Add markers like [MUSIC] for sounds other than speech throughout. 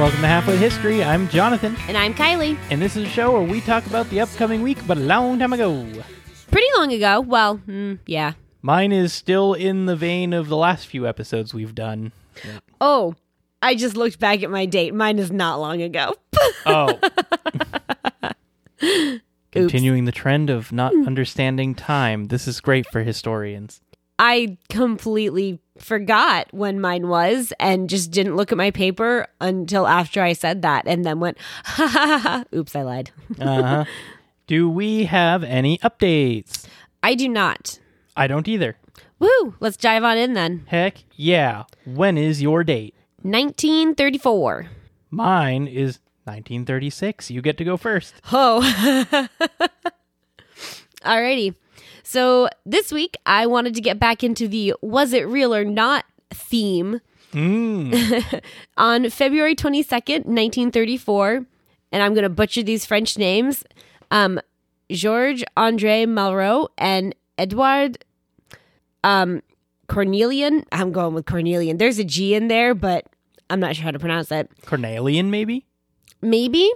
welcome to Halfway History. I'm Jonathan, And I'm Kylie. and this is a show where we talk about the upcoming week, but a long time ago. Pretty long ago. Well, mm, yeah. Mine is still in the vein of the last few episodes we've done. Oh, I just looked back at my date. Mine is not long ago. [LAUGHS] Oh. Continuing the trend of not understanding time. This is great for historians. I completely forgot when mine was and just didn't look at my paper until after I said that and then went, ha ha ha. ha. Oops, I lied. [LAUGHS] Uh-huh. Do we have any updates? I do not. I don't either. Woo, let's dive on in then. Heck yeah. When is your date? 1934. Mine is 1936. You get to go first. Oh. [LAUGHS] Alrighty. So this week I wanted to get back into the was it real or not theme Mm. [LAUGHS] on February 22nd, 1934, and I'm going to butcher these French names. Um, Georges Andre Malraux and Edouard um, Cornelian. I'm going with Cornelian. There's a G in there, but I'm not sure how to pronounce that. Cornelian, maybe? Maybe.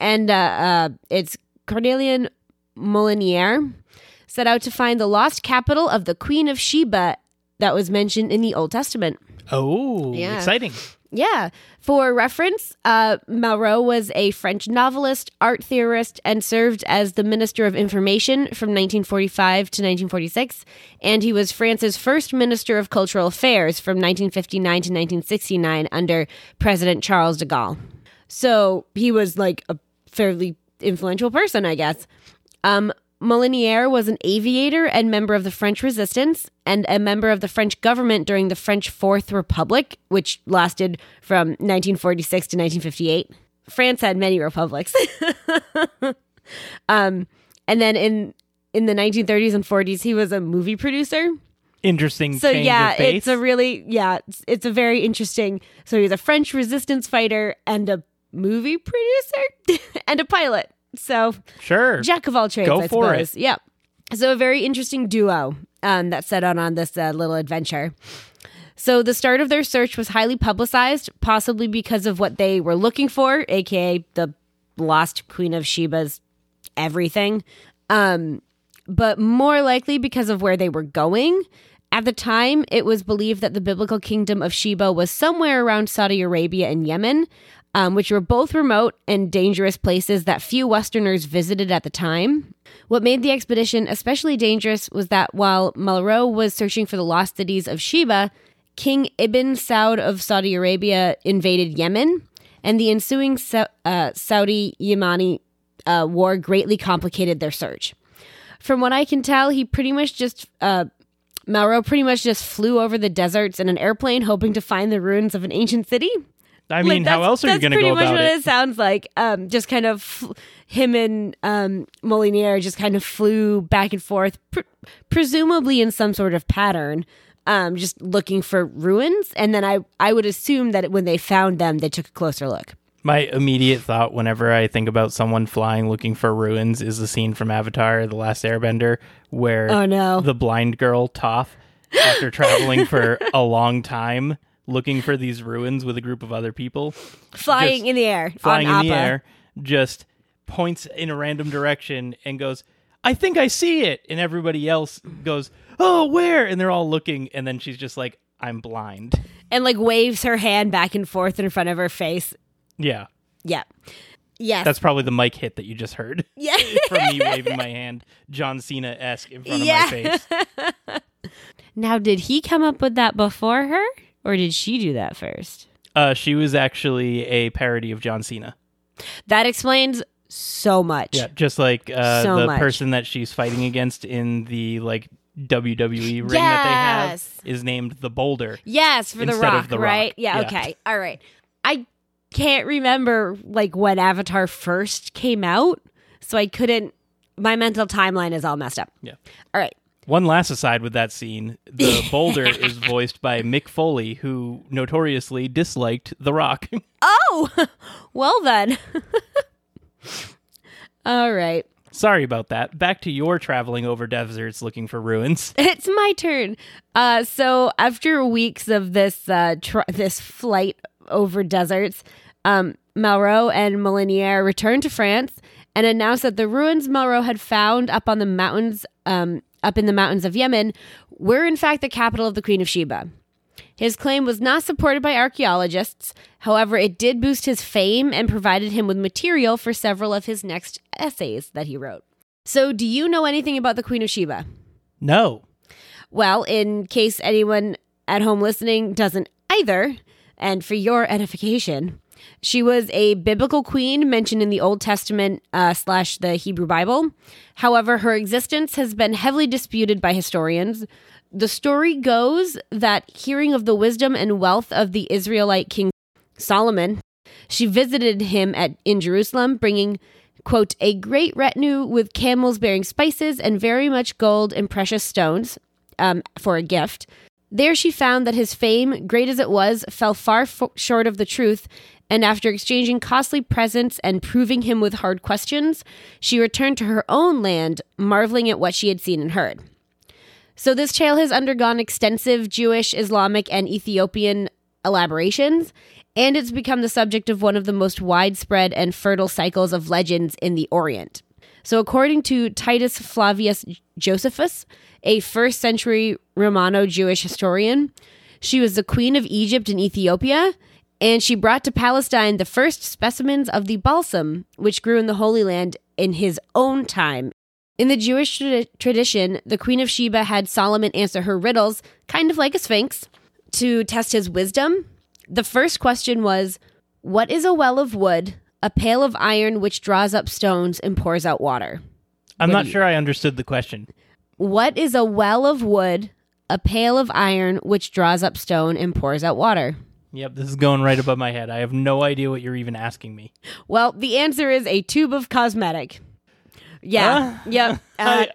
And uh, uh, it's Cornelian Molinier set out to find the lost capital of the Queen of Sheba that was mentioned in the Old Testament. Oh, Yeah. exciting. Yeah. For reference, uh, Malraux was a French novelist, art theorist, and served as the Minister of Information from 1945 to 1946. And he was France's first Minister of Cultural Affairs from 1959 to 1969 under President Charles de Gaulle. So he was like a fairly influential person, I guess. Um, Molinier was an aviator and member of the French Resistance and a member of the French government during the French Fourth Republic, which lasted from 1946 to 1958. France had many republics. [LAUGHS] um, and then in in the 1930s and 40s, he was a movie producer. Interesting. So change yeah, it's a really yeah, it's, it's a very interesting. So he's a French resistance fighter and a movie producer [LAUGHS] and a pilot. So sure. jack of all trades, Go I for suppose. Yep. So a very interesting duo um, that set out on this uh, little adventure. So the start of their search was highly publicized, possibly because of what they were looking for, aka the lost Queen of Sheba's everything, um, but more likely because of where they were going. At the time, it was believed that the biblical kingdom of Sheba was somewhere around Saudi Arabia and Yemen, um, which were both remote and dangerous places that few Westerners visited at the time. What made the expedition especially dangerous was that while Malraux was searching for the lost cities of Sheba, King Ibn Saud of Saudi Arabia invaded Yemen, and the ensuing Sa- uh, Saudi Yemeni uh, war greatly complicated their search. From what I can tell, he pretty much just uh, pretty much just flew over the deserts in an airplane, hoping to find the ruins of an ancient city. I mean, Like, how else are you going to go about it? That's pretty much what it? sounds like. Um, just kind of f- him and um, Molinier just kind of flew back and forth, pr- presumably in some sort of pattern, um, just looking for ruins. And then I, I would assume that when they found them, they took a closer look. My immediate thought whenever I think about someone flying looking for ruins is the scene from Avatar: The Last Airbender where Oh, no. the blind girl Toph, after traveling for [LAUGHS] a long time looking for these ruins with a group of other people, Flying Just in the air, flying on in the air, just points in a random direction and goes, "I think I see it," and everybody else goes, "Oh, where?" And they're all looking, and then she's just like, "I'm blind." and like waves her hand back and forth in front of her face. Yeah, Yeah. Yes. that's probably the mic hit that you just heard. yeah. [LAUGHS] from me waving my hand, John Cena esque in front Yeah. of my face. [LAUGHS] now, did he come up with that before her, or did she do that first? Uh, she was actually a parody of John Cena. That explains so much. Yeah, just like uh, So the much. person that she's fighting against in the like WWE ring that they have is named the Boulder. Yes, for the rock, of The right? Rock. Yeah, Yeah. okay. All right. I can't remember like when Avatar first came out, so I couldn't my mental timeline is all messed up. Yeah. All right. One last aside with that scene: the [LAUGHS] Boulder is voiced by Mick Foley, who notoriously disliked The Rock. [LAUGHS] Oh, [LAUGHS] well then. All right. Sorry about that. Back to your traveling over deserts looking for ruins. It's my turn. Uh, so after weeks of this uh, tr- this flight over deserts, um, Malraux and Molinier returned to France and announced that the ruins Malraux had found up on the mountains, um, up in the mountains of Yemen, were in fact the capital of the Queen of Sheba. His claim was not supported by archaeologists. However, it did boost his fame and provided him with material for several of his next essays that he wrote. So, do you know anything about the Queen of Sheba? No. Well, in case anyone at home listening doesn't either, and for your edification, she was a biblical queen mentioned in the Old Testament uh, slash the Hebrew Bible. However, her existence has been heavily disputed by historians. The story goes that hearing of the wisdom and wealth of the Israelite king Solomon, she visited him at in Jerusalem, bringing quote a great retinue with camels bearing spices and very much gold and precious stones um, for a gift. There she found that his fame, great as it was, fell far f- short of the truth, and after exchanging costly presents and proving him with hard questions, she returned to her own land, marveling at what she had seen and heard. So, this tale has undergone extensive Jewish, Islamic, and Ethiopian elaborations, and it's become the subject of one of the most widespread and fertile cycles of legends in the Orient. So, according to Titus Flavius Josephus, a first century Romano Jewish historian, she was the queen of Egypt and Ethiopia, and she brought to Palestine the first specimens of the balsam, which grew in the Holy Land in his own time. In the Jewish tra- tradition, the Queen of Sheba had Solomon answer her riddles, kind of like a sphinx, to test his wisdom. The first question was What is a well of wood, a pail of iron which draws up stones and pours out water? I'm What not sure I understood the question. What is a well of wood, a pail of iron which draws up stone and pours out water? Yep, this is going right above my head. I have no idea what you're even asking me. Well, the answer is a tube of cosmetic. Yeah. Huh? Yep. [LAUGHS] Uh,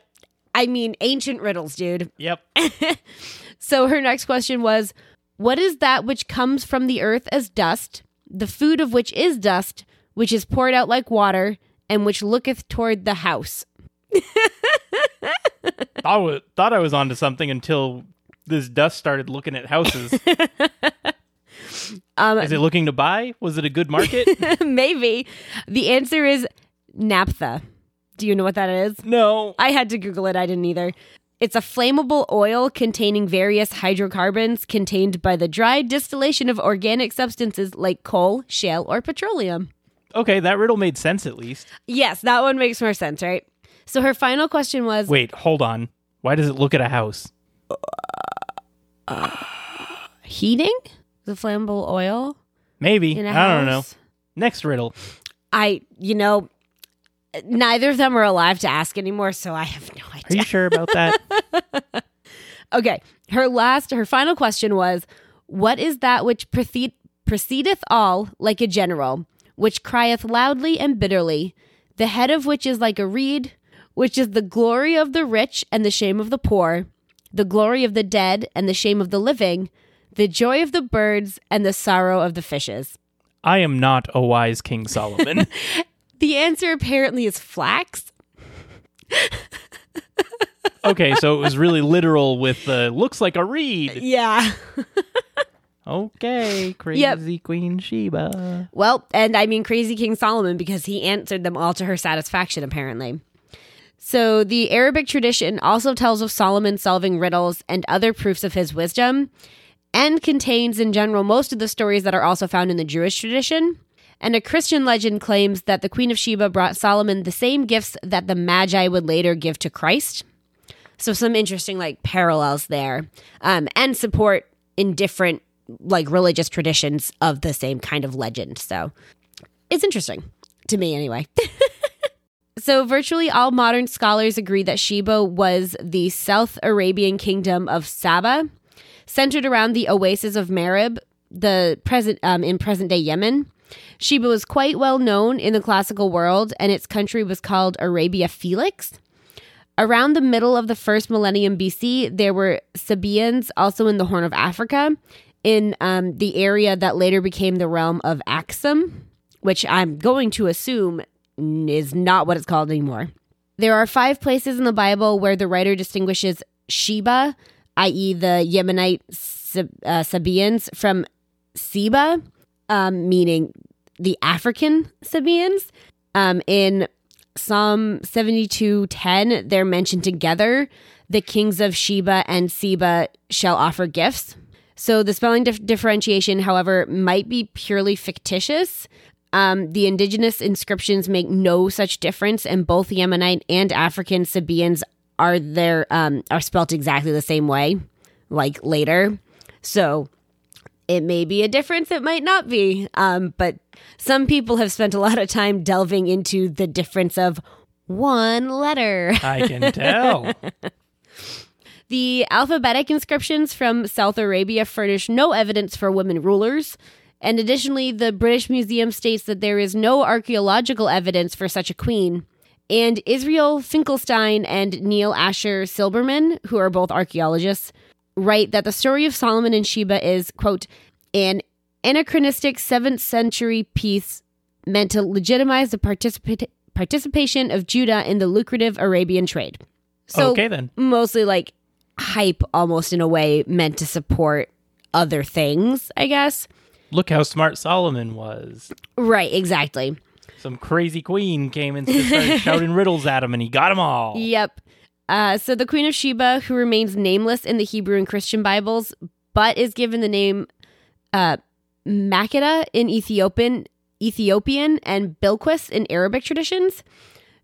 I- mean, ancient riddles, dude. Yep. [LAUGHS] So her next question was What is that which comes from the earth as dust, the food of which is dust, which is poured out like water, and which looketh toward the house? [LAUGHS] I wa- thought I was onto something until this dust started looking at houses. Um, is it looking to buy? Was it a good market? [LAUGHS] maybe. The answer is naphtha. Do you know what that is? no. I had to Google it. I didn't either. It's a flammable oil containing various hydrocarbons contained by the dry distillation of organic substances like coal, shale, or petroleum. Okay, that riddle made sense at least. Yes, that one makes more sense, right? So her final question was Wait, hold on. Why does it look at a house? heating the flammable oil Maybe. I I don't know. Next riddle. I, you know, neither of them are alive to ask anymore, so I have no idea. Are you sure about that? [LAUGHS] Okay. Her last, her final question was What is that which proceed, proceedeth all like a general, which crieth loudly and bitterly, the head of which is like a reed, which is the glory of the rich and the shame of the poor, the glory of the dead and the shame of the living, the joy of the birds and the sorrow of the fishes? I am not a wise King Solomon. [LAUGHS] [LAUGHS] The answer apparently is flax. okay, so it was really literal with the looks like a reed. Yeah. Okay, [LAUGHS] crazy Queen Sheba. Well, and I mean crazy King Solomon because he answered them all to her satisfaction, apparently. So the Arabic tradition also tells of Solomon solving riddles and other proofs of his wisdom, and contains in general most of the stories that are also found in the Jewish tradition. And a Christian legend claims that the Queen of Sheba brought Solomon the same gifts that the Magi would later give to Christ. So some interesting like parallels there, um, and support in different like religious traditions of the same kind of legend. So it's interesting to me anyway. [LAUGHS] so virtually all modern scholars agree that Sheba was the South Arabian kingdom of Saba, centered around the oasis of Marib, the present um, in present day Yemen. Sheba was quite well known in the classical world, and its country was called Arabia Felix. Around the middle of the first millennium BC, there were Sabaeans also in the Horn of Africa, in um, the area that later became the realm of Axum, which I'm going to assume is not what it's called anymore. There are five places in the Bible where the writer distinguishes Sheba, i.e., the Yemenite Sab- uh, Sabaeans, from Seba, um, meaning the African Sabaeans. Um, in Psalm 72:10, they're mentioned together. The kings of Sheba and Seba shall offer gifts. So the spelling dif- differentiation, however, might be purely fictitious. Um, the indigenous inscriptions make no such difference, and both Yemenite and African Sabaeans are there um, are spelt exactly the same way, like later. So it may be a difference, it might not be. Um, but some people have spent a lot of time delving into the difference of one letter. I can tell. [LAUGHS] The alphabetic inscriptions from South Arabia furnish no evidence for women rulers. And additionally, the British Museum states that there is no archaeological evidence for such a queen. And Israel Finkelstein and Neil Asher Silberman, who are both archaeologists, write that the story of Solomon and Sheba is, quote, an anachronistic 7th century piece meant to legitimize the participa- participation of Judah in the lucrative Arabian trade. So okay, then. mostly like hype almost in a way meant to support other things, I guess. Look how smart Solomon was. Right, exactly. Some crazy queen came and started [LAUGHS] shouting riddles at him, and he got them all. Yep. Uh, so the Queen of Sheba, who remains nameless in the Hebrew and Christian Bibles, but is given the name uh, Makeda in Ethiopian, Ethiopian and Bilquis in Arabic traditions.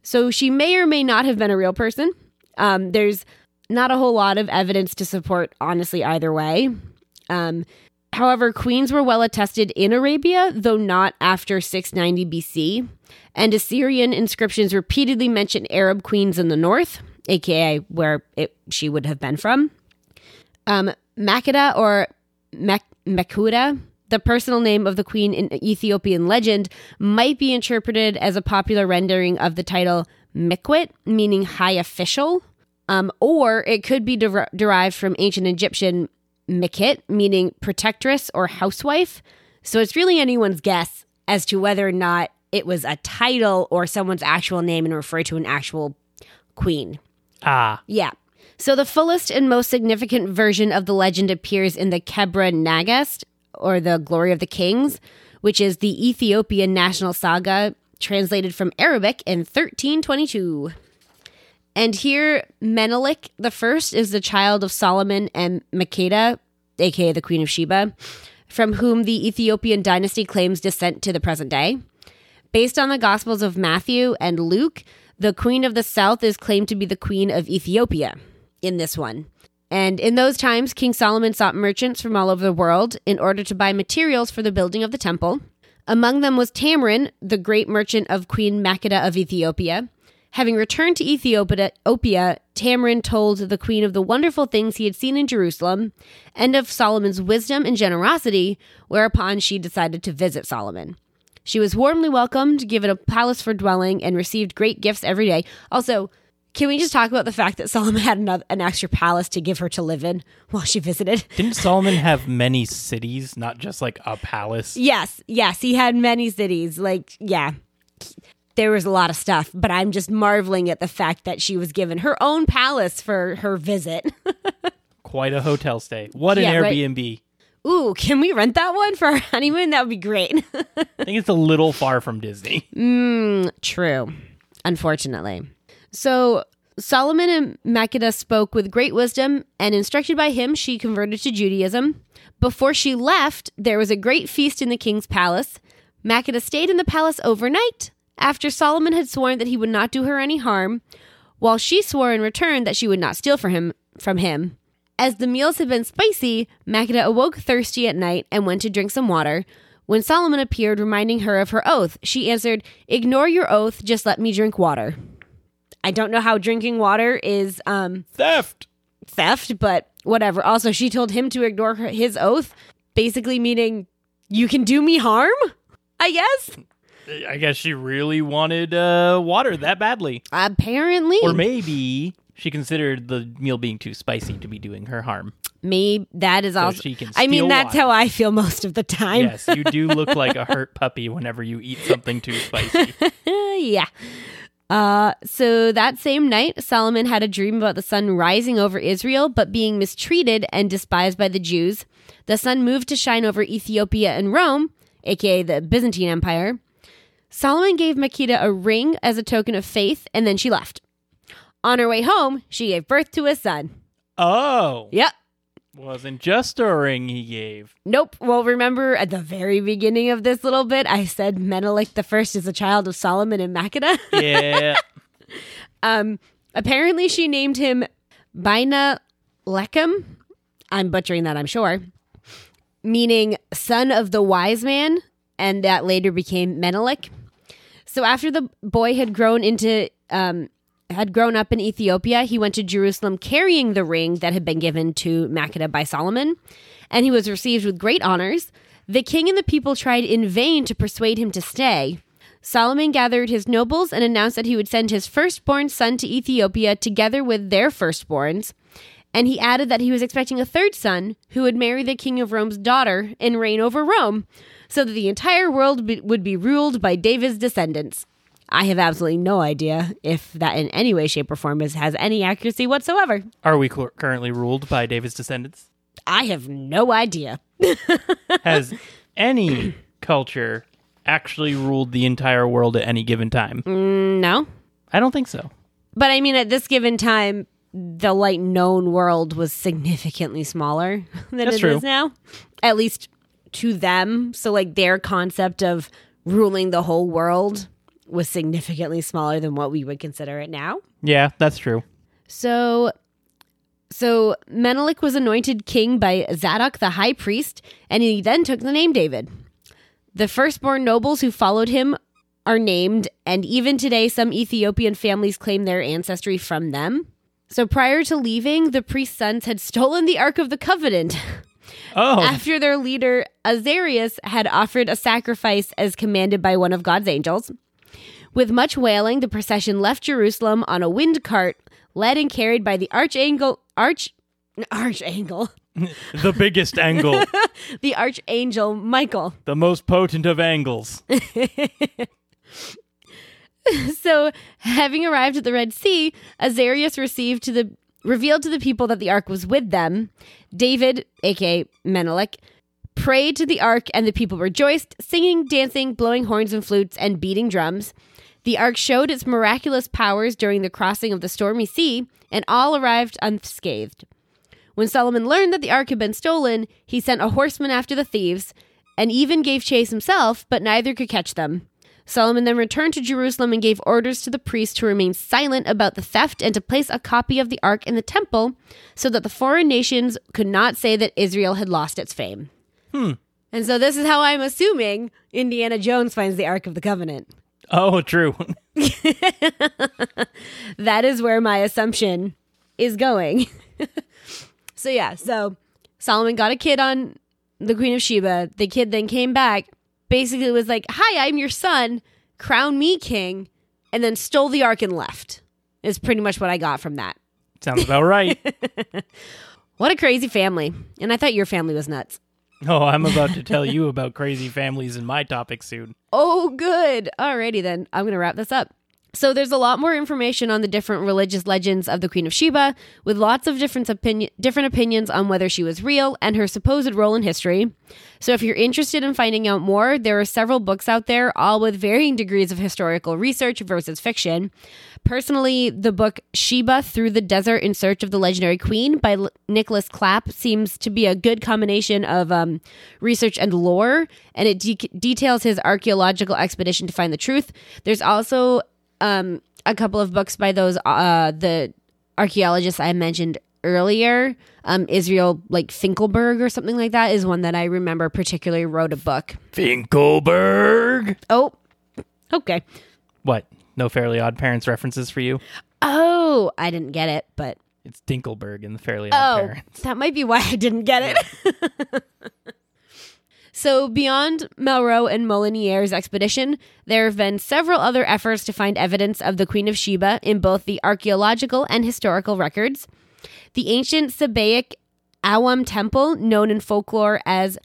So she may or may not have been a real person. Um, there's not a whole lot of evidence to support, honestly, either way. Um, however, queens were well attested in Arabia, though not after 690 BC. And Assyrian inscriptions repeatedly mention Arab queens in the north, aka where it, she would have been from. Um, Makeda or Mek- Mekuda, the personal name of the queen in Ethiopian legend, might be interpreted as a popular rendering of the title Mikwit, meaning high official, um, or it could be der- derived from ancient Egyptian Mikit, meaning protectress or housewife. So it's really anyone's guess as to whether or not it was a title or someone's actual name and referred to an actual queen. Ah, Yeah. So the fullest and most significant version of the legend appears in the Kebra Nagast, or the Glory of the Kings, which is the Ethiopian national saga translated from Arabic in 1322. And here, Menelik the first is the child of Solomon and Makeda, aka the Queen of Sheba, from whom the Ethiopian dynasty claims descent to the present day. Based on the Gospels of Matthew and Luke, the Queen of the South is claimed to be the Queen of Ethiopia in this one. And in those times, King Solomon sought merchants from all over the world in order to buy materials for the building of the temple. Among them was Tamrin, the great merchant of Queen Makeda of Ethiopia. Having returned to Ethiopia, Opia, Tamrin told the queen of the wonderful things he had seen in Jerusalem and of Solomon's wisdom and generosity, whereupon she decided to visit Solomon. She was warmly welcomed, given a palace for dwelling, and received great gifts every day. Also, can we just talk about the fact that Solomon [LAUGHS] had another, an extra palace to give her to live in while she visited? [LAUGHS] didn't Solomon have many cities, not just like a palace? Yes, yes, he had many cities. Like, yeah, there was a lot of stuff, but I'm just marveling at the fact that she was given her own palace for her visit. [LAUGHS] Quite a hotel stay. What an Yeah, right. Airbnb. Ooh, can we rent that one for our [LAUGHS] honeymoon? That would be great. [LAUGHS] I think it's a little far from Disney. Mm, true, unfortunately. So Solomon and Makeda spoke with great wisdom, and instructed by him, she converted to Judaism. Before she left, there was a great feast in the king's palace. Makeda stayed in the palace overnight after Solomon had sworn that he would not do her any harm, while she swore in return that she would not steal from him. From him. As the meals had been spicy, Makeda awoke thirsty at night and went to drink some water. When Solomon appeared, reminding her of her oath, she answered, Ignore your oath, just let me drink water. I don't know how drinking water is um, Theft. theft, but whatever. Also, she told him to ignore her, his oath, basically meaning, You can do me harm? I guess. I guess she really wanted uh, water that badly. Apparently. Or maybe She considered the meal being too spicy to be doing her harm. Me, that is also. she can I mean, that's water. how I feel most of the time. Yes, you do look like a hurt puppy whenever you eat something too spicy. [LAUGHS] yeah. Uh, so that same night, Solomon had a dream about the sun rising over Israel, but being mistreated and despised by the Jews. The sun moved to shine over Ethiopia and Rome, aka the Byzantine Empire. Solomon gave Makeda a ring as a token of faith, and then she left. On her way home, she gave birth to a son. Oh, Yep. wasn't just a ring he gave. Nope. Well, remember at the very beginning of this little bit, I said Menelik the first is a child of Solomon and Makeda. [LAUGHS] Yeah. Um, apparently, she named him Bina Lechem. I'm butchering that, I'm sure. Meaning son of the wise man, and that later became Menelik. So after the boy had grown into um, had grown up in Ethiopia, he went to Jerusalem carrying the ring that had been given to Makeda by Solomon, and he was received with great honors. The king and the people tried in vain to persuade him to stay. Solomon gathered his nobles and announced that he would send his firstborn son to Ethiopia together with their firstborns. And he added that he was expecting a third son who would marry the king of Rome's daughter and reign over Rome, so that the entire world be- would be ruled by David's descendants. I have absolutely no idea if that in any way, shape, or form is, has any accuracy whatsoever. Are we cur- currently ruled by David's descendants? I have no idea. [LAUGHS] Has any culture actually ruled the entire world at any given time? Mm, no. I don't think so. But I mean, at this given time, the like known world was significantly smaller [LAUGHS] than That's it is true. now, at least to them. So like their concept of ruling the whole world was significantly smaller than what we would consider it now. Yeah, that's true. So, so Menelik was anointed king by Zadok the high priest, and he then took the name David. The firstborn nobles who followed him are named, and even today, some Ethiopian families claim their ancestry from them. So, prior to leaving, the priest's sons had stolen the Ark of the Covenant Oh, after their leader Azarias had offered a sacrifice as commanded by one of God's angels. With much wailing, the procession left Jerusalem on a wind cart, led and carried by the archangel arch archangel [LAUGHS] the biggest angle, [LAUGHS] the archangel Michael. the most potent of angles. [LAUGHS] [LAUGHS] So, having arrived at the Red Sea, Azarias received to the revealed to the people that the ark was with them. David, aka Menelik, prayed to the ark, and the people rejoiced, singing, dancing, blowing horns and flutes, and beating drums. The ark showed its miraculous powers during the crossing of the stormy sea, and all arrived unscathed. When Solomon learned that the ark had been stolen, he sent a horseman after the thieves, and even gave chase himself, but neither could catch them. Solomon then returned to Jerusalem and gave orders to the priests to remain silent about the theft and to place a copy of the ark in the temple so that the foreign nations could not say that Israel had lost its fame. Hmm. And so this is how I'm assuming Indiana Jones finds the Ark of the Covenant. Oh, true. [LAUGHS] [LAUGHS] That is where my assumption is going. [LAUGHS] so yeah, so Solomon got a kid on the Queen of Sheba. The kid then came back, basically was like, "Hi, I'm your son. Crown me king," and then stole the ark and left. Is pretty much what I got from that. Sounds about right. [LAUGHS] What a crazy family. And I thought your family was nuts. Oh, I'm about to tell you about crazy families in my topic soon. [LAUGHS] Oh, good. Alrighty then. I'm going to wrap this up. So there's a lot more information on the different religious legends of the Queen of Sheba, with lots of different opinion different opinions on whether she was real and her supposed role in history. So if you're interested in finding out more, there are several books out there, all with varying degrees of historical research versus fiction. Personally, the book Sheba Through the Desert in Search of the Legendary Queen by L- Nicholas Clapp seems to be a good combination of um, research and lore, and it de- details his archaeological expedition to find the truth. There's also um, a couple of books by those uh, the archaeologists I mentioned earlier. Um, Israel, like Finkelberg or something like that, is one that I remember particularly wrote a book. Finkelberg. Oh, okay. What? No Fairly Odd Parents references for you? Oh, I didn't get it, but It's Dinkelberg in the Fairly Odd oh, Parents. that might be why I didn't get it. [LAUGHS] So, beyond Malraux and Molinier's expedition, there have been several other efforts to find evidence of the Queen of Sheba in both the archaeological and historical records. The ancient Sabaic Awam temple, known in folklore as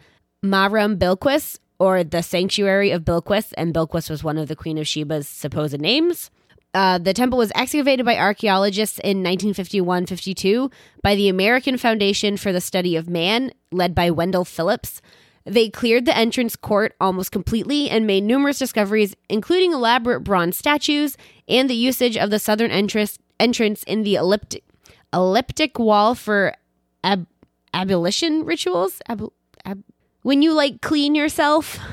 Maram Bilquis, or the Sanctuary of Bilquis, and Bilquis was one of the Queen of Sheba's supposed names. Uh, the temple was excavated by archaeologists in 1951 52 by the American Foundation for the Study of Man, led by Wendell Phillips. They cleared the entrance court almost completely and made numerous discoveries, including elaborate bronze statues and the usage of the southern entrance, entrance in the elliptic, elliptic wall for ab- abolition rituals. Ab- ab- when you like clean yourself. [LAUGHS]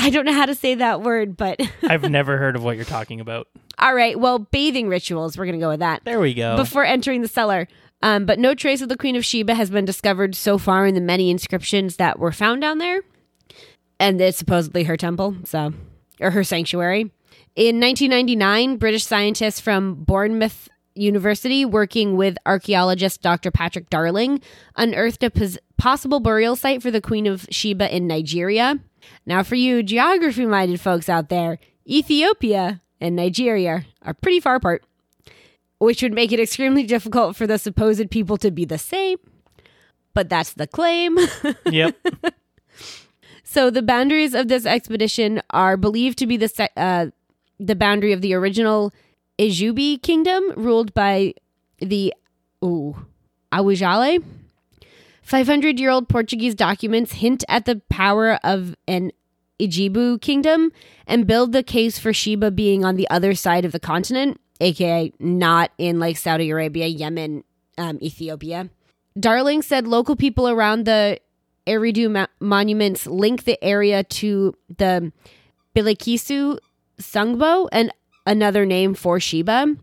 I don't know how to say that word, but [LAUGHS] I've never heard of what you're talking about. all right. Well, bathing rituals. We're to go with that There we go. before entering the cellar. Um, but no trace of the Queen of Sheba has been discovered so far in the many inscriptions that were found down there. And it's supposedly her temple, so, or her sanctuary. In 1999, British scientists from Bournemouth University, working with archaeologist Dr. Patrick Darling, unearthed a pos- possible burial site for the Queen of Sheba in Nigeria. Now, for you geography minded folks out there, Ethiopia and Nigeria are pretty far apart which would make it extremely difficult for the supposed people to be the same. But that's the claim. [LAUGHS] yep. so the boundaries of this expedition are believed to be the se- uh, the boundary of the original Ijebu kingdom, ruled by the ooh, Awujale. 500 year old Portuguese documents hint at the power of an Ijebu kingdom and build the case for Sheba being on the other side of the continent, aka not in like Saudi Arabia, Yemen, um, Ethiopia. Darling said local people around the Eredo mo- monuments link the area to the Bilikisu Sungbo, and another name for Sheba.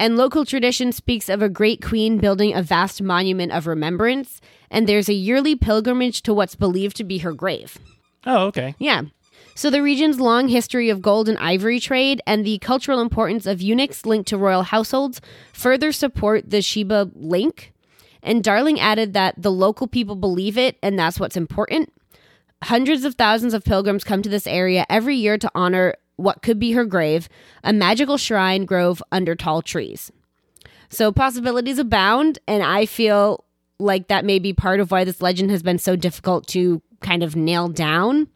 And local tradition speaks of a great queen building a vast monument of remembrance, and there's a yearly pilgrimage to what's believed to be her grave. Oh, okay. Yeah. So the region's long history of gold and ivory trade and the cultural importance of eunuchs linked to royal households further support the Sheba link. And Darling added that the local people believe it, and that's what's important. Hundreds of thousands of pilgrims come to this area every year to honor what could be her grave, a magical shrine grove under tall trees. So possibilities abound, and I feel like that may be part of why this legend has been so difficult to kind of nail down.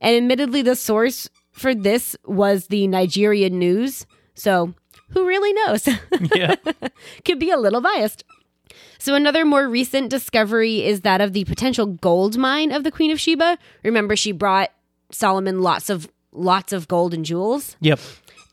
And admittedly, the source for this was the Nigerian news. So who really knows? [LAUGHS] Yeah. Could be a little biased. So another more recent discovery is that of the potential gold mine of the Queen of Sheba. Remember, she brought Solomon lots of lots of gold and jewels. yep.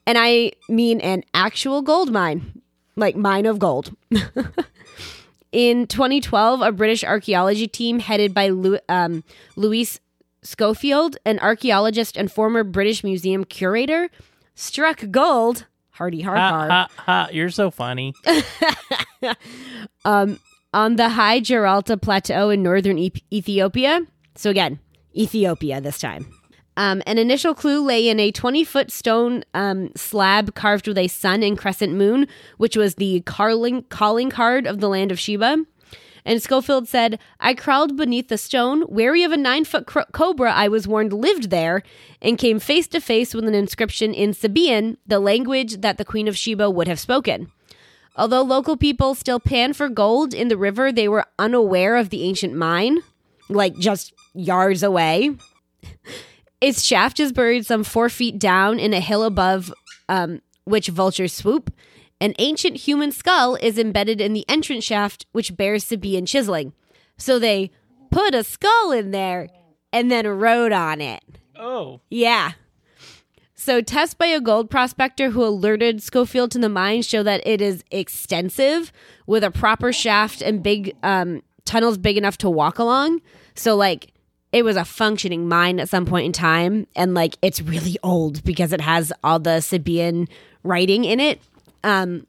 And I mean an actual gold mine, like mine of gold. [LAUGHS] In 2012, a British archaeology team headed by Lu- um, Louise Schofield, an archaeologist and former British Museum curator, struck gold. Hardy har Ha, har. ha, ha. You're so funny. [LAUGHS] on the High Gheralta Plateau in northern e- Ethiopia. So, again, Ethiopia this time. Um, an initial clue lay in a 20 foot stone um, slab carved with a sun and crescent moon, which was the calling, calling card of the land of Sheba. And Schofield said, I crawled beneath the stone, wary of a nine foot cobra I was warned lived there, and came face to face with an inscription in Sabaean, the language that the Queen of Sheba would have spoken. Although local people still pan for gold in the river, they were unaware of the ancient mine, like just yards away. Its shaft is buried some four feet down in a hill above um, which vultures swoop. An ancient human skull is embedded in the entrance shaft, which bears Sabaean chiseling. So they put a skull in there and then wrote on it. Oh. Yeah. So tests by a gold prospector who alerted Schofield to the mine show that it is extensive with a proper shaft and big um, tunnels big enough to walk along. So like it was a functioning mine at some point in time and like it's really old because it has all the Sabaean writing in it. Um,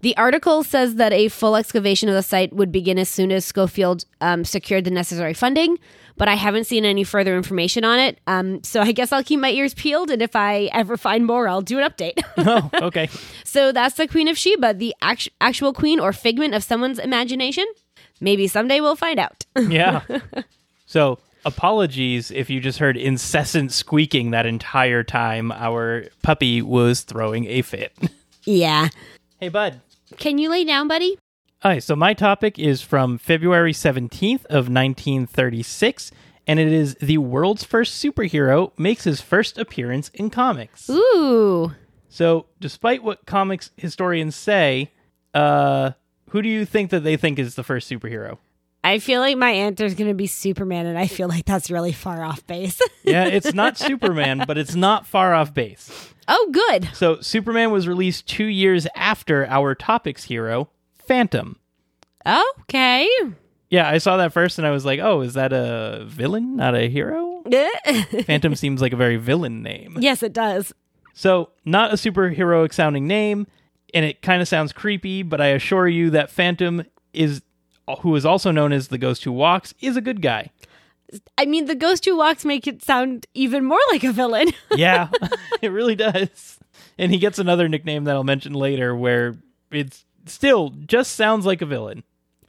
the article says that a full excavation of the site would begin as soon as Schofield um, secured the necessary funding, but I haven't seen any further information on it. Um, so I guess I'll keep my ears peeled, and if I ever find more, I'll do an update. [LAUGHS] Oh, [LAUGHS] okay. so that's the Queen of Sheba, the act- actual queen or figment of someone's imagination. Maybe someday we'll find out. [LAUGHS] Yeah. So apologies if you just heard incessant squeaking that entire time our puppy was throwing a fit. Yeah. hey, bud. Can you lay down, buddy? All right, so my topic is from February 17th of 1936, and it is the world's first superhero makes his first appearance in comics. Ooh. So, despite what comics historians say, uh, who do you think that they think is the first superhero? I feel like my answer is going to be Superman, and I feel like that's really far off base. Yeah, it's not [LAUGHS] Superman, but it's not far off base. Oh, good. So, Superman was released two years after our topics hero, Phantom. Okay. Yeah, I saw that first and I was like, oh, is that a villain, not a hero? [LAUGHS] Phantom seems like a very villain name. yes, it does. So, not a superheroic sounding name, and it kind of sounds creepy, but I assure you that Phantom is who is also known as the ghost who walks is a good guy. I mean, the ghost who walks make it sound even more like a villain. [LAUGHS] Yeah, [LAUGHS] it really does. And he gets another nickname that I'll mention later where it's still just sounds like a villain.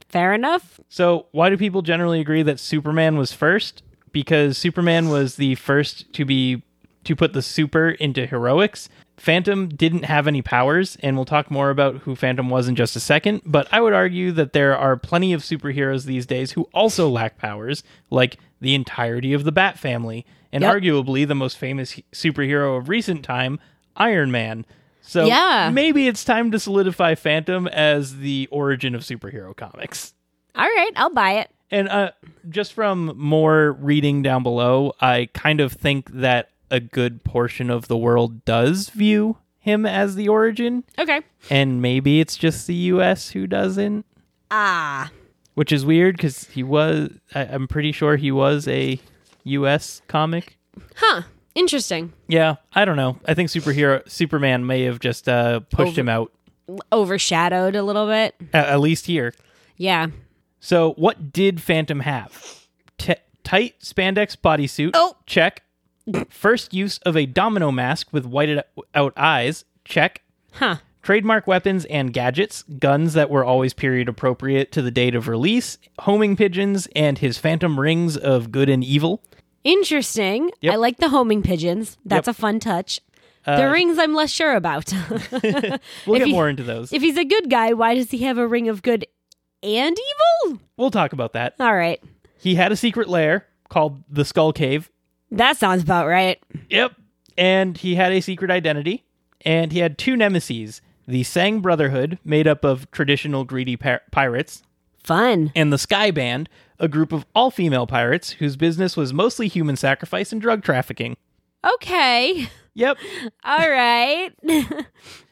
Fair enough. So, why do people generally agree that Superman was first? Because Superman was the first to be to put the super into heroics. Phantom didn't have any powers, and we'll talk more about who Phantom was in just a second. But I would argue that there are plenty of superheroes these days who also lack powers, like the entirety of the Bat family, and Yep. arguably the most famous he- superhero of recent time, Iron Man. So Yeah. maybe it's time to solidify Phantom as the origin of superhero comics. All right, I'll buy it. And uh, just from more reading down below, I kind of think that a good portion of the world does view him as the origin, Okay. and maybe it's just the U.S. who doesn't, Ah. Which is weird because he was. I, I'm pretty sure he was a U.S. comic. Huh. Interesting. Yeah, I don't know. I think superhero Superman may have just uh, pushed Over- him out, Overshadowed a little bit. at, at least here. Yeah. So, what did Phantom have? T- tight spandex bodysuit. Oh. check. First use of a domino mask with whited out eyes. Check. Huh. Trademark weapons and gadgets, guns that were always period appropriate to the date of release, homing pigeons, and his phantom rings of good and evil. Interesting. Yep. I like the homing pigeons. That's Yep. a fun touch. Uh, the rings I'm less sure about. [LAUGHS] [LAUGHS] We'll If get he- more into those. if he's a good guy, why does he have a ring of good and evil? we'll talk about that. All right. He had a secret lair called the Skull Cave. That sounds about right. Yep. And he had a secret identity. And he had two nemesis the Singh Brotherhood, made up of traditional greedy pir- pirates, Fun. and the Sky Band, a group of all female pirates whose business was mostly human sacrifice and drug trafficking. Okay. Yep. [LAUGHS] All right. [LAUGHS] Kind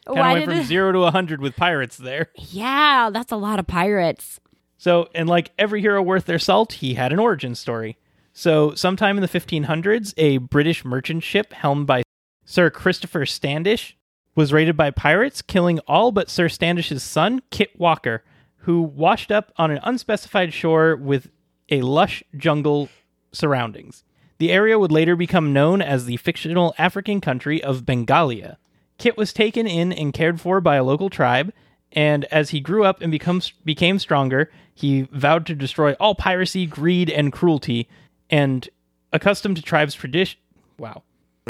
of went from it- [LAUGHS] zero to a 100 with pirates there. Yeah, that's a lot of pirates. So, and like every hero worth their salt, he had an origin story. So, sometime in the 1500s, a British merchant ship helmed by Sir Christopher Standish was raided by pirates, killing all but Sir Standish's son, Kit Walker, who washed up on an unspecified shore with a lush jungle surroundings. The area would later become known as the fictional African country of Bengalia. Kit was taken in and cared for by a local tribe, and as he grew up and becomes became stronger, he vowed to destroy all piracy, greed, and cruelty. And accustomed to tribes' tradition, wow, [COUGHS]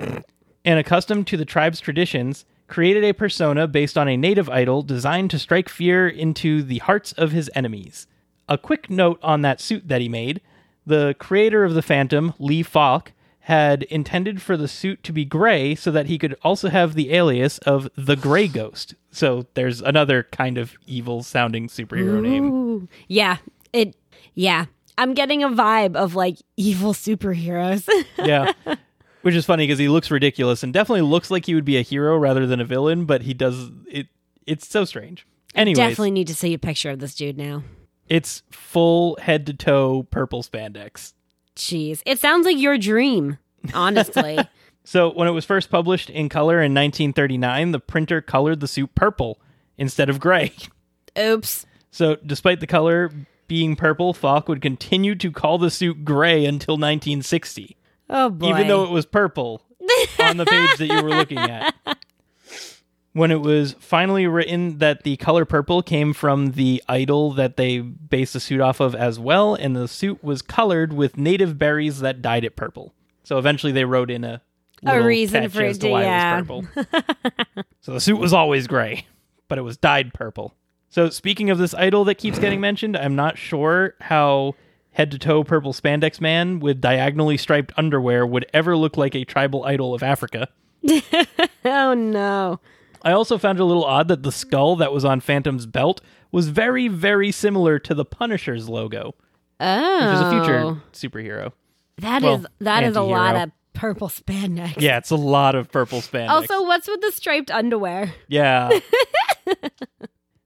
and accustomed to the tribe's traditions, created a persona based on a native idol designed to strike fear into the hearts of his enemies. A quick note on that suit that he made: the creator of the Phantom, Lee Falk, had intended for the suit to be gray so that he could also have the alias of the Gray Ghost. So there's another kind of evil sounding superhero name. Yeah. It yeah. I'm getting a vibe of like evil superheroes. [LAUGHS] Yeah. Which is funny because he looks ridiculous and definitely looks like he would be a hero rather than a villain, but he does it it's so strange. Anyways, Definitely need to see a picture of this dude now. it's full head to toe purple spandex. Jeez. It sounds like your dream, honestly. [LAUGHS] So when it was first published in color in 1939, the printer colored the suit purple instead of gray. Oops. So despite the color being purple, Falk would continue to call the suit gray until 1960, Oh boy. even though it was purple on the page that you were looking at. [LAUGHS] when it was finally written that the color purple came from the idol that they based the suit off of as well, and the suit was colored with native berries that dyed it purple. So eventually they wrote in a A reason for it to yeah. it was purple. so the suit was always gray, but it was dyed purple. So speaking of this idol that keeps getting mentioned, I'm not sure how head to toe purple spandex man with diagonally striped underwear would ever look like a tribal idol of Africa. [LAUGHS] Oh no. I also found it a little odd that the skull that was on Phantom's belt was very, very similar to the Punisher's logo, Oh. which is a future oh. superhero. That well, is that is a lot of purple spandex. Yeah, it's a lot of purple spandex. Also, what's with the striped underwear? yeah. [LAUGHS]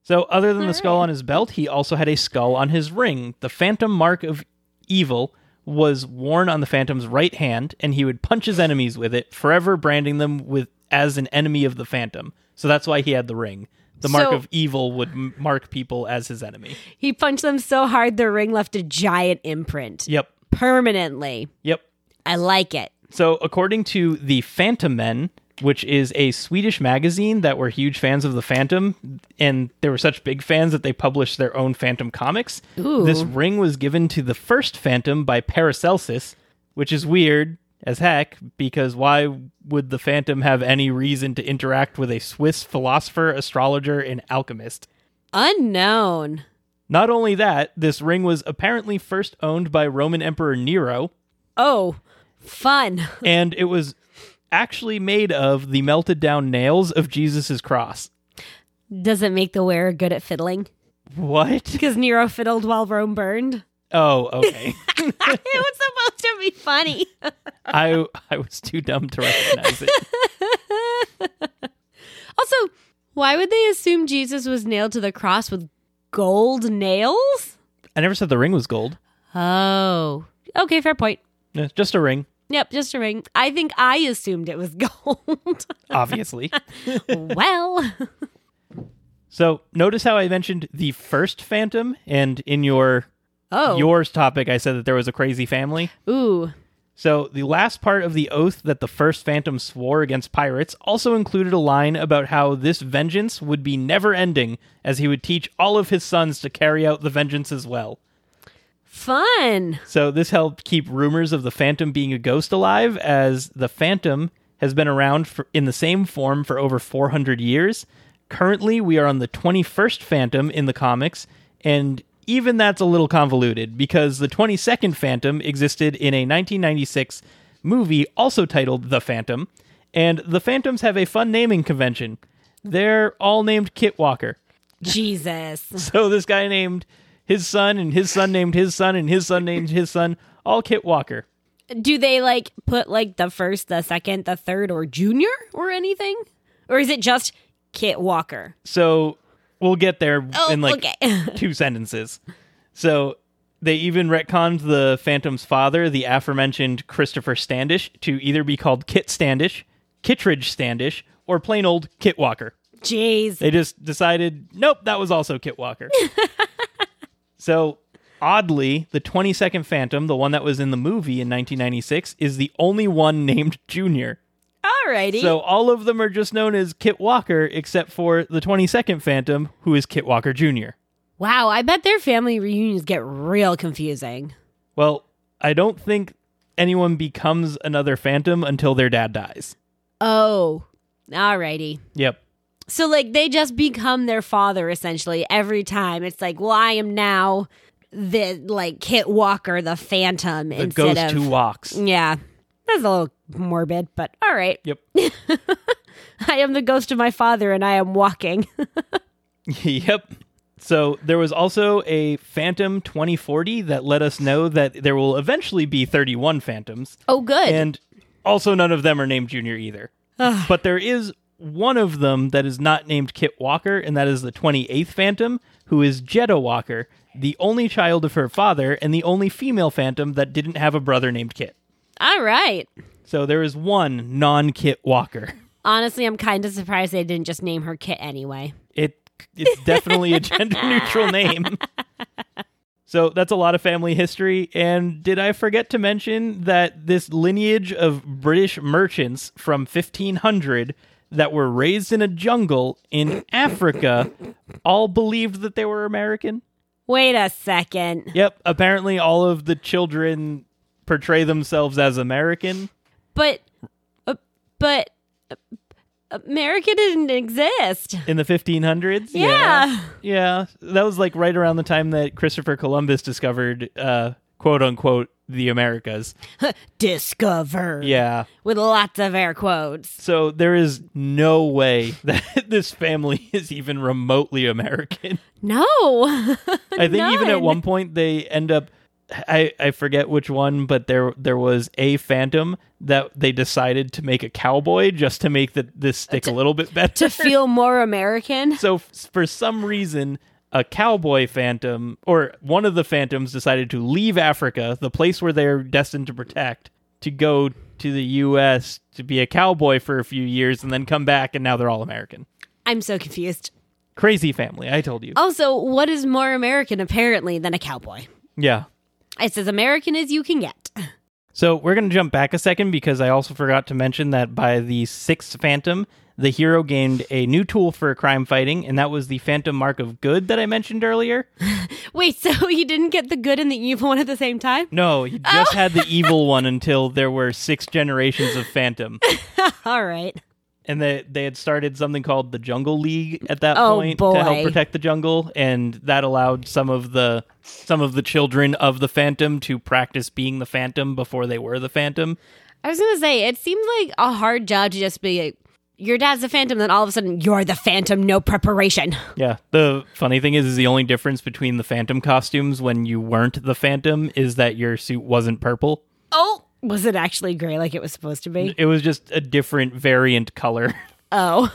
so, other than the skull on his belt, he also had a skull on his ring. The Phantom Mark of Evil was worn on the Phantom's right hand, and he would punch his enemies with it, forever branding them with as an enemy of the Phantom. So that's why he had the ring. The mark So- of evil would m- mark people as his enemy. He punched them so hard the ring left a giant imprint Yep. permanently. Yep. I like it. So, according to the Fantomen, which is a Swedish magazine that were huge fans of the Phantom, and they were such big fans that they published their own Phantom comics. Ooh. This ring was given to the first Phantom by Paracelsus, which is weird as heck because why would the Phantom have any reason to interact with a Swiss philosopher, astrologer, and alchemist? Unknown. Not only that, this ring was apparently first owned by Roman Emperor Nero, Oh, fun. and it was actually made of the melted down nails of Jesus's cross. Does it make the wearer good at fiddling? What? [LAUGHS] Because Nero fiddled while Rome burned. Oh, [LAUGHS] okay. it was supposed to be funny. [LAUGHS] I I was too dumb to recognize it. Also, why would they assume Jesus was nailed to the cross with gold nails? I never said the ring was gold. Oh, okay, fair point. Yeah, Just a ring, Yep, just a ring. I think I assumed it was [LAUGHS] gold. obviously. [LAUGHS] well, so notice how I mentioned the first Phantom, and in your oh, yours topic, I said that there was a crazy family. ooh, So the last part of the oath that the first Phantom swore against pirates also included a line about how this vengeance would be never ending, as he would teach all of his sons to carry out the vengeance as well. Fun. So this helped keep rumors of the Phantom being a ghost alive, as the Phantom has been around for, in the same form for over 400 years. Currently, we are on the 21st Phantom in the comics, and even that's a little convoluted because the 22nd Phantom existed in a 1996 movie also titled The Phantom, and the Phantoms have a fun naming convention. They're all named Kit Walker. Jesus. [LAUGHS] So this guy named his son, and his son named his son, and his son named his son, all Kit Walker. Do they like put like the first, the second, the third, or junior or anything? Or is it just Kit Walker? So we'll get there Oh, in like okay. [LAUGHS] two sentences. So they even retconned the Phantom's father, the aforementioned Christopher Standish, to either be called Kit Standish, Kittredge Standish, or plain old Kit Walker. Jeez. They just decided, nope, that was also Kit Walker. [LAUGHS] so, oddly, the 22nd Phantom, the one that was in the movie in 1996, is the only one named Junior. Alrighty. So, all of them are just known as Kit Walker, except for the 22nd Phantom, who is Kit Walker Jr. wow, I bet their family reunions get real confusing. Well, I don't think anyone becomes another Phantom until their dad dies. Oh, alrighty. Yep. So like they just become their father essentially every time. It's like, well, I am now the like Kit Walker, the Phantom, The instead ghost of who walks. yeah. That's a little morbid, but all right. Yep. [LAUGHS] I am the ghost of my father, and I am walking. [LAUGHS] yep. So there was also a Phantom 2040 that let us know that there will eventually be 31 Phantoms, oh, good. and also none of them are named Junior either. but there is one of them that is not named Kit Walker, and that is the 28th Phantom, who is Jetta Walker, the only child of her father and the only female Phantom that didn't have a brother named Kit. all right. So there is one non-Kit Walker. Honestly, I'm kind of surprised they didn't just name her Kit anyway. It it's definitely a gender neutral [LAUGHS] name. So that's a lot of family history. And did I forget to mention that this lineage of British merchants from 1500 that were raised in a jungle in Africa all believed that they were American. Wait a second. Yep, apparently all of the children portray themselves as American. But, uh, but, uh, America didn't exist. in the 1500s. Yeah. yeah, that was like right around the time that Christopher Columbus discovered, uh, quote unquote, the Americas. [LAUGHS] Discover. Yeah, With lots of air quotes. so there is no way [LAUGHS] that this family [LAUGHS] is even remotely American. No. I think even at one point they end up. I, I forget which one, but there there was a phantom that they decided to make a cowboy just to make the, this stick a little bit better. to feel more American. So f- for some reason, a cowboy phantom or one of the phantoms decided to leave Africa, the place where they're destined to protect, to go to the U.S. to be a cowboy for a few years, and then come back, and now they're all American. I'm so confused. Crazy family, I told you. Also, what is more American apparently than a cowboy? Yeah. It's as American as you can get. So we're going to jump back a second because I also forgot to mention that by the sixth Phantom, the hero gained a new tool for crime fighting, and that was the Phantom Mark of Good that I mentioned earlier. [LAUGHS] Wait, so [LAUGHS] you didn't get the good and the evil one at the same time? No, he just oh. had the evil [LAUGHS] one until there were six generations of Phantom. All right. And they they had started something called the Jungle League at that Oh, point to help protect the jungle, and that allowed some of the some of the children of the Phantom to practice being the Phantom before they were the Phantom. I was going to say, it seems like a hard job to just be like, your dad's a phantom, then all of a sudden you're the phantom, no preparation. Yeah. The funny thing is, is the only difference between the Phantom costumes when you weren't the Phantom is that your suit wasn't purple. Oh. Was it actually gray like it was supposed to be? It was just a different variant color. [LAUGHS] Oh.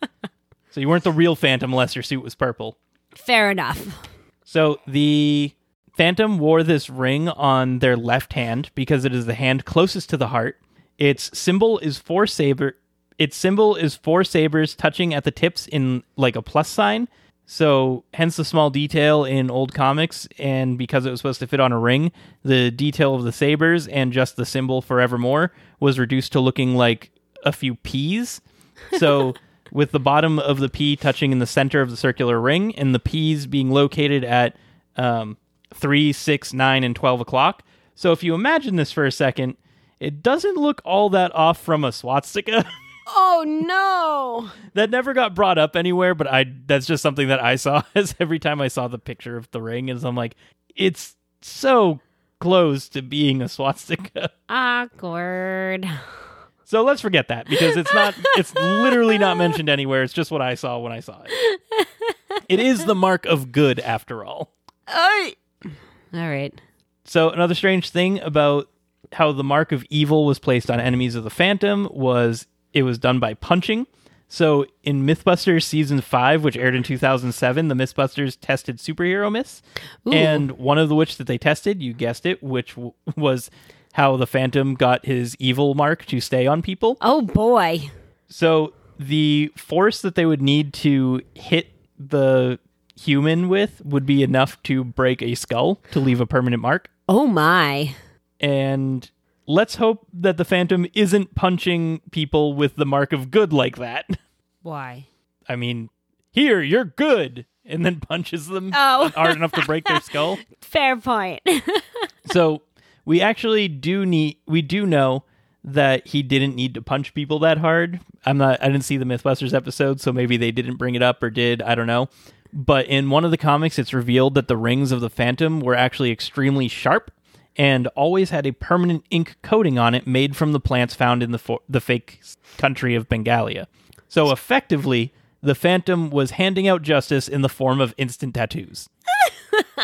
[LAUGHS] so you weren't the real Phantom unless your suit was purple. Fair enough. So the Phantom wore this ring on their left hand because it is the hand closest to the heart. Its symbol is four saber. Its symbol is four sabers touching at the tips in like a plus sign. So hence the small detail in old comics, and because it was supposed to fit on a ring, the detail of the sabers and just the symbol forevermore was reduced to looking like a few peas. So [LAUGHS] with the bottom of the P touching in the center of the circular ring, and the P's being located at um, three, six, nine, and twelve o'clock. So if you imagine this for a second, it doesn't look all that off from a swastika. [LAUGHS] Oh no. that never got brought up anywhere, but I that's just something that I saw [LAUGHS] as every time I saw the picture of the ring, is I'm like, it's so close to being a swastika. Awkward. So let's forget that because it's not it's literally not mentioned anywhere. It's just what I saw when I saw it. It is the mark of good after all. Ay. All right. So another strange thing about how the mark of evil was placed on enemies of the Phantom was it was done by punching. So in Mythbusters season 5, which aired in 2007, the Mythbusters tested superhero myths. And one of the which that they tested, you guessed it, which w- was how the Phantom got his evil mark to stay on people. Oh boy. So the force that they would need to hit the human with would be enough to break a skull to leave a permanent mark. Oh my. And let's hope that the Phantom isn't punching people with the mark of good like that. [LAUGHS] Why? I mean, here, you're good. And then punches them Oh. [LAUGHS] hard enough to break their skull. [LAUGHS] Fair point. So we actually do need we do know that he didn't need to punch people that hard. I'm not I didn't see the Mythbusters episode, so maybe they didn't bring it up or did, I don't know. But in one of the comics it's revealed that the rings of the Phantom were actually extremely sharp and always had a permanent ink coating on it made from the plants found in the fo- the fake country of Bengalia. So effectively, the Phantom was handing out justice in the form of instant tattoos. [LAUGHS]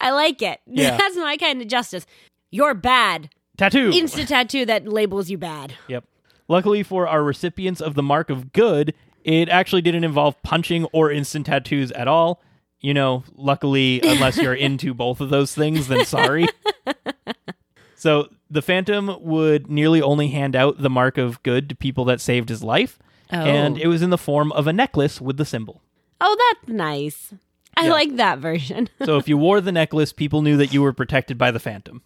I like it. Yeah. [LAUGHS] That's my kind of justice. You're bad. Tattoo. Instant tattoo that labels you bad. Yep. Luckily for our recipients of the Mark of Good, it actually didn't involve punching or instant tattoos at all. You know, luckily, [LAUGHS] unless you're into both of those things, then sorry. [LAUGHS] so the Phantom would nearly only hand out the Mark of Good to people that saved his life, and Oh. it was in the form of a necklace with the symbol. Oh, that's nice. I Yeah. like that version. [LAUGHS] So if you wore the necklace, people knew that you were protected by the Phantom.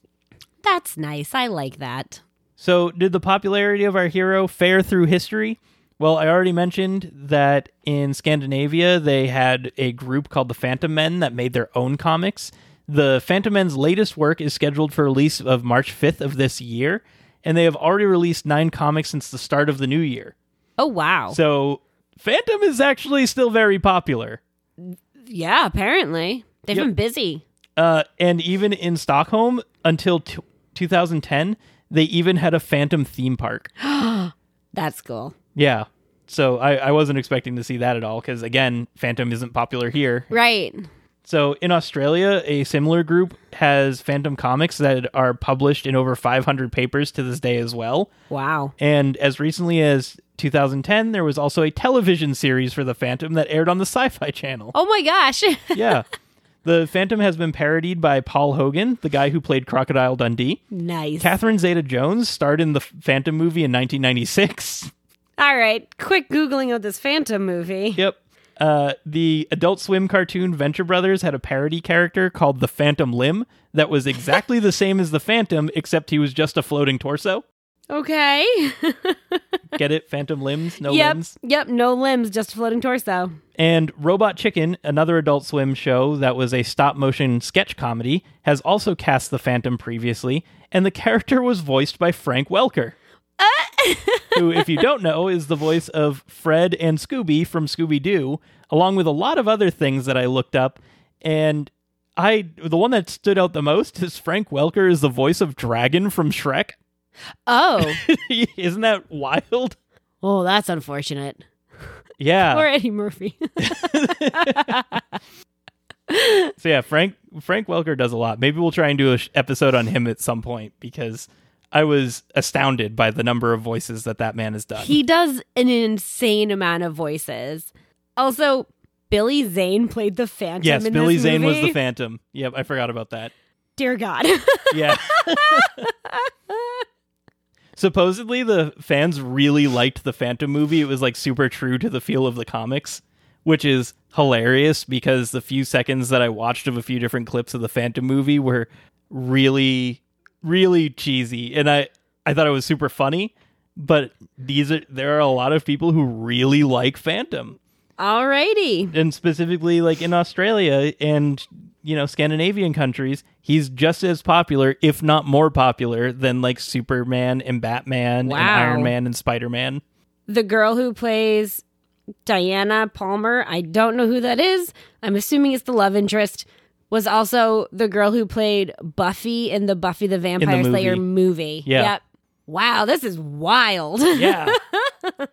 That's nice. I like that. So, did the popularity of our hero fare through history? Well, I already mentioned that in Scandinavia, they had a group called the Fantomen that made their own comics. The Fantomen's latest work is scheduled for release of March 5th of this year, and they have already released nine comics since the start of the new year. Oh wow. So, Phantom is actually still very popular. yeah, apparently. They've Yep. been busy. Uh, and even in Stockholm, until t- 2010, they even had a Phantom theme park. [GASPS] That's cool. Yeah. So I, I wasn't expecting to see that at all because, again, Phantom isn't popular here. Right. So in Australia, a similar group has Phantom comics that are published in over 500 papers to this day as well. Wow. And as recently as 2010, there was also a television series for the Phantom that aired on the Sci Fi Channel. Oh my gosh. [LAUGHS] Yeah. The Phantom has been parodied by Paul Hogan, the guy who played Crocodile Dundee. nice. Catherine Zeta Jones starred in the Phantom movie in 1996. All right. Quick Googling of this Phantom movie. Yep. Uh, the Adult Swim cartoon Venture Brothers had a parody character called the Phantom Limb that was exactly the same as the Phantom, except he was just a floating torso. Okay. [LAUGHS] Get it? Phantom limbs, no yep. limbs. Yep. No limbs, just a floating torso. And Robot Chicken, another Adult Swim show that was a stop motion sketch comedy, has also cast the Phantom previously, and the character was voiced by Frank Welker. [LAUGHS] who, if you don't know, is the voice of Fred and Scooby from Scooby Doo, along with a lot of other things that I looked up. And I, the one that stood out the most is Frank Welker is the voice of Dragon from Shrek. Oh. [LAUGHS] Isn't that wild? oh, that's unfortunate. Yeah. or Eddie Murphy. [LAUGHS] So yeah, Frank Frank Welker does a lot. Maybe we'll try and do an sh- episode on him at some point because I was astounded by the number of voices that that man has done. he does an insane amount of voices. Also, Billy Zane played the Phantom. yes, Billy Zane was the Phantom. Yep, I forgot about that. Dear God. [LAUGHS] Yeah. Supposedly the fans really liked the Phantom movie. It was like super true to the feel of the comics, which is hilarious because the few seconds that I watched of a few different clips of the Phantom movie were really really cheesy and I I thought it was super funny, but these are there are a lot of people who really like Phantom Alrighty. and specifically like in Australia and you know Scandinavian countries, he's just as popular, if not more popular, than like Superman and Batman and Iron Man and Spider Man. The girl who plays Diana Palmer, I don't know who that is. I'm assuming it's the love interest. Was also the girl who played Buffy in the Buffy the Vampire movie. Slayer movie. Yeah. Yep. Wow, this is wild. Yeah. [LAUGHS]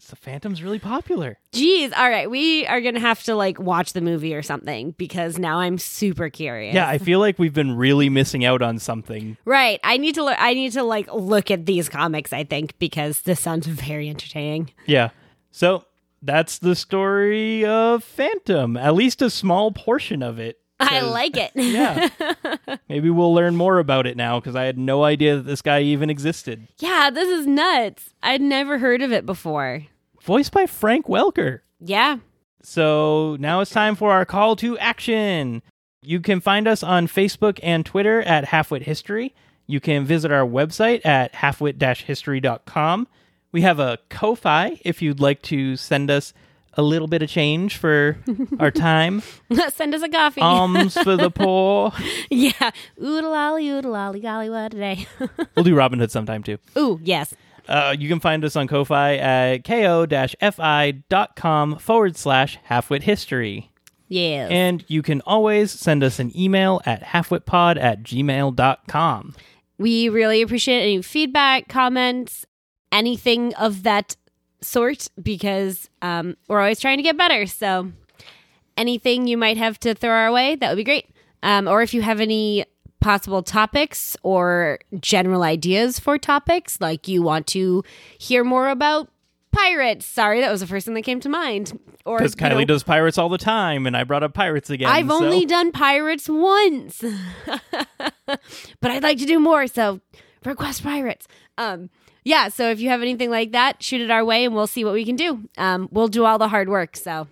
so Phantom's really popular. Jeez. All right. We are going to have to like watch the movie or something because now I'm super curious. Yeah, I feel like we've been really missing out on something. Right. I need to look I need to like look at these comics, I think, because this sounds very entertaining. Yeah. So that's the story of Phantom, at least a small portion of it. I like it. [LAUGHS] Yeah. [LAUGHS] Maybe we'll learn more about it now because I had no idea that this guy even existed. yeah, this is nuts. I'd never heard of it before. Voiced by Frank Welker. Yeah. So now it's time for our call to action. You can find us on Facebook and Twitter at Halfwit History. You can visit our website at halfwit-history.com. We have a Ko-fi if you'd like to send us a little bit of change for our [LAUGHS] time. Send us a coffee. Alms for the [LAUGHS] poor. yeah. Oodle lolly, oodle lolly, golly, what a day. [LAUGHS] We'll do Robin Hood sometime too. Ooh, yes. Uh, you can find us on Ko-fi at ko-fi.com forward slash halfwit history. Yes. And you can always send us an email at halfwitpod at gmail.com. we really appreciate any feedback, comments, anything of that sort because um, we're always trying to get better. So anything you might have to throw our way, that would be great. Um, or if you have any possible topics or general ideas for topics, like you want to hear more about pirates. Sorry, that was the first thing that came to mind. Or Because Kylie know, does pirates all the time, and I brought up pirates again. I've so- only done pirates once, [LAUGHS] but I'd like to do more. So request pirates. Um, yeah. So if you have anything like that, shoot it our way, and we'll see what we can do. Um, we'll do all the hard work. So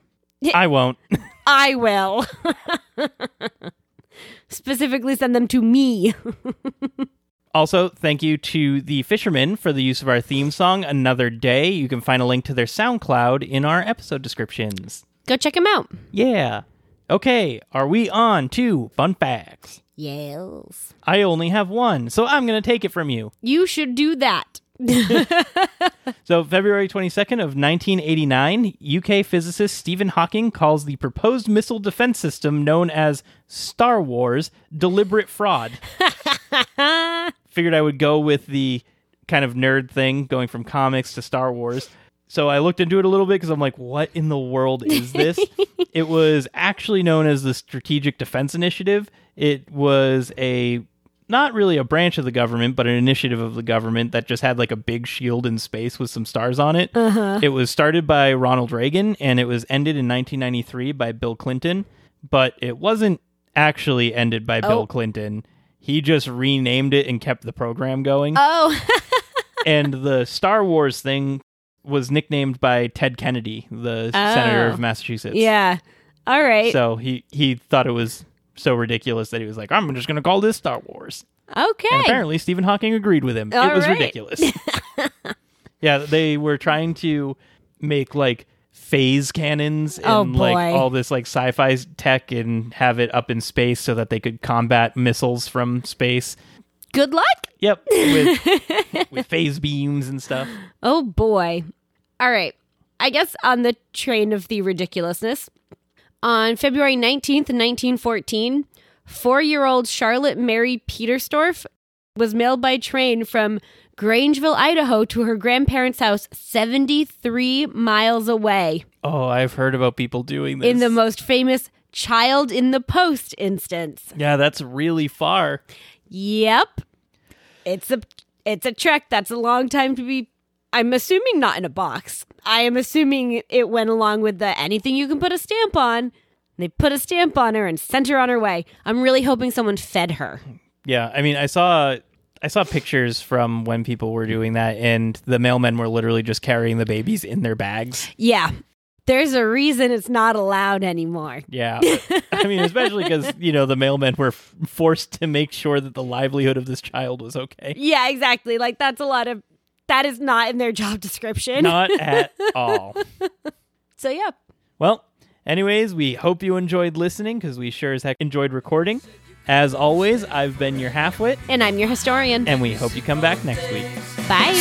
I won't. [LAUGHS] I will [LAUGHS] specifically send them to me. [LAUGHS] Also, thank you to the Fishermen for the use of our theme song, Another Day. You can find a link to their SoundCloud in our episode descriptions. Go check them out. Yeah. Okay, are we on to fun facts? Yes. I only have one, so I'm going to take it from you. You should do that. [LAUGHS] So, February 22nd of 1989, UK physicist Stephen Hawking calls the proposed missile defense system known as Star Wars deliberate fraud. [LAUGHS] Figured I would go with the kind of nerd thing going from comics to Star Wars. So I looked into it a little bit because I'm like, what in the world is this? [LAUGHS] it was actually known as the Strategic Defense Initiative. It was a not really a branch of the government, but an initiative of the government that just had like a big shield in space with some stars on it. Uh-huh. It was started by Ronald Reagan and it was ended in 1993 by Bill Clinton, but it wasn't actually ended by Bill Oh. Clinton. He just renamed it and kept the program going. Oh, [LAUGHS] and the Star Wars thing was nicknamed by Ted Kennedy, the senator Oh. of Massachusetts. yeah. All right. So he he thought it was so ridiculous that he was like, I'm just going to call this Star Wars. okay. And apparently Stephen Hawking agreed with him. All it was right. ridiculous. [LAUGHS] yeah, they were trying to make like phase cannons oh, and Oh, like all this like sci-fi tech and have it up in space so that they could combat missiles from space. Good luck. Yep, [LAUGHS] with with phase beams and stuff. Oh boy. All right. I guess on the train of the ridiculousness, on February 19th, 1914, four year old Charlotte Mary Pierstorff was mailed by train from Grangeville, Idaho to her grandparents' house 73 miles away Oh, I've heard about people doing this. in the most famous child in the post instance. yeah, that's really far. Yep. It's a it's a trek that's a long time to be I'm assuming not in a box. I am assuming it went along with the anything you can put a stamp on. They put a stamp on her and sent her on her way. I'm really hoping someone fed her. Yeah, I mean, I saw I saw pictures from when people were doing that, and the mailmen were literally just carrying the babies in their bags. Yeah. There's a reason it's not allowed anymore. Yeah, [LAUGHS] I mean, especially because you know the mailmen were f- forced to make sure that the livelihood of this child was okay. Yeah, exactly. Like that's a lot of that is not in their job description. Not [LAUGHS] at all. so, yeah. Well, anyways, we hope you enjoyed listening because we sure as heck enjoyed recording. As always, I've been your halfwit. And I'm your historian. And we hope you come back next week. Bye.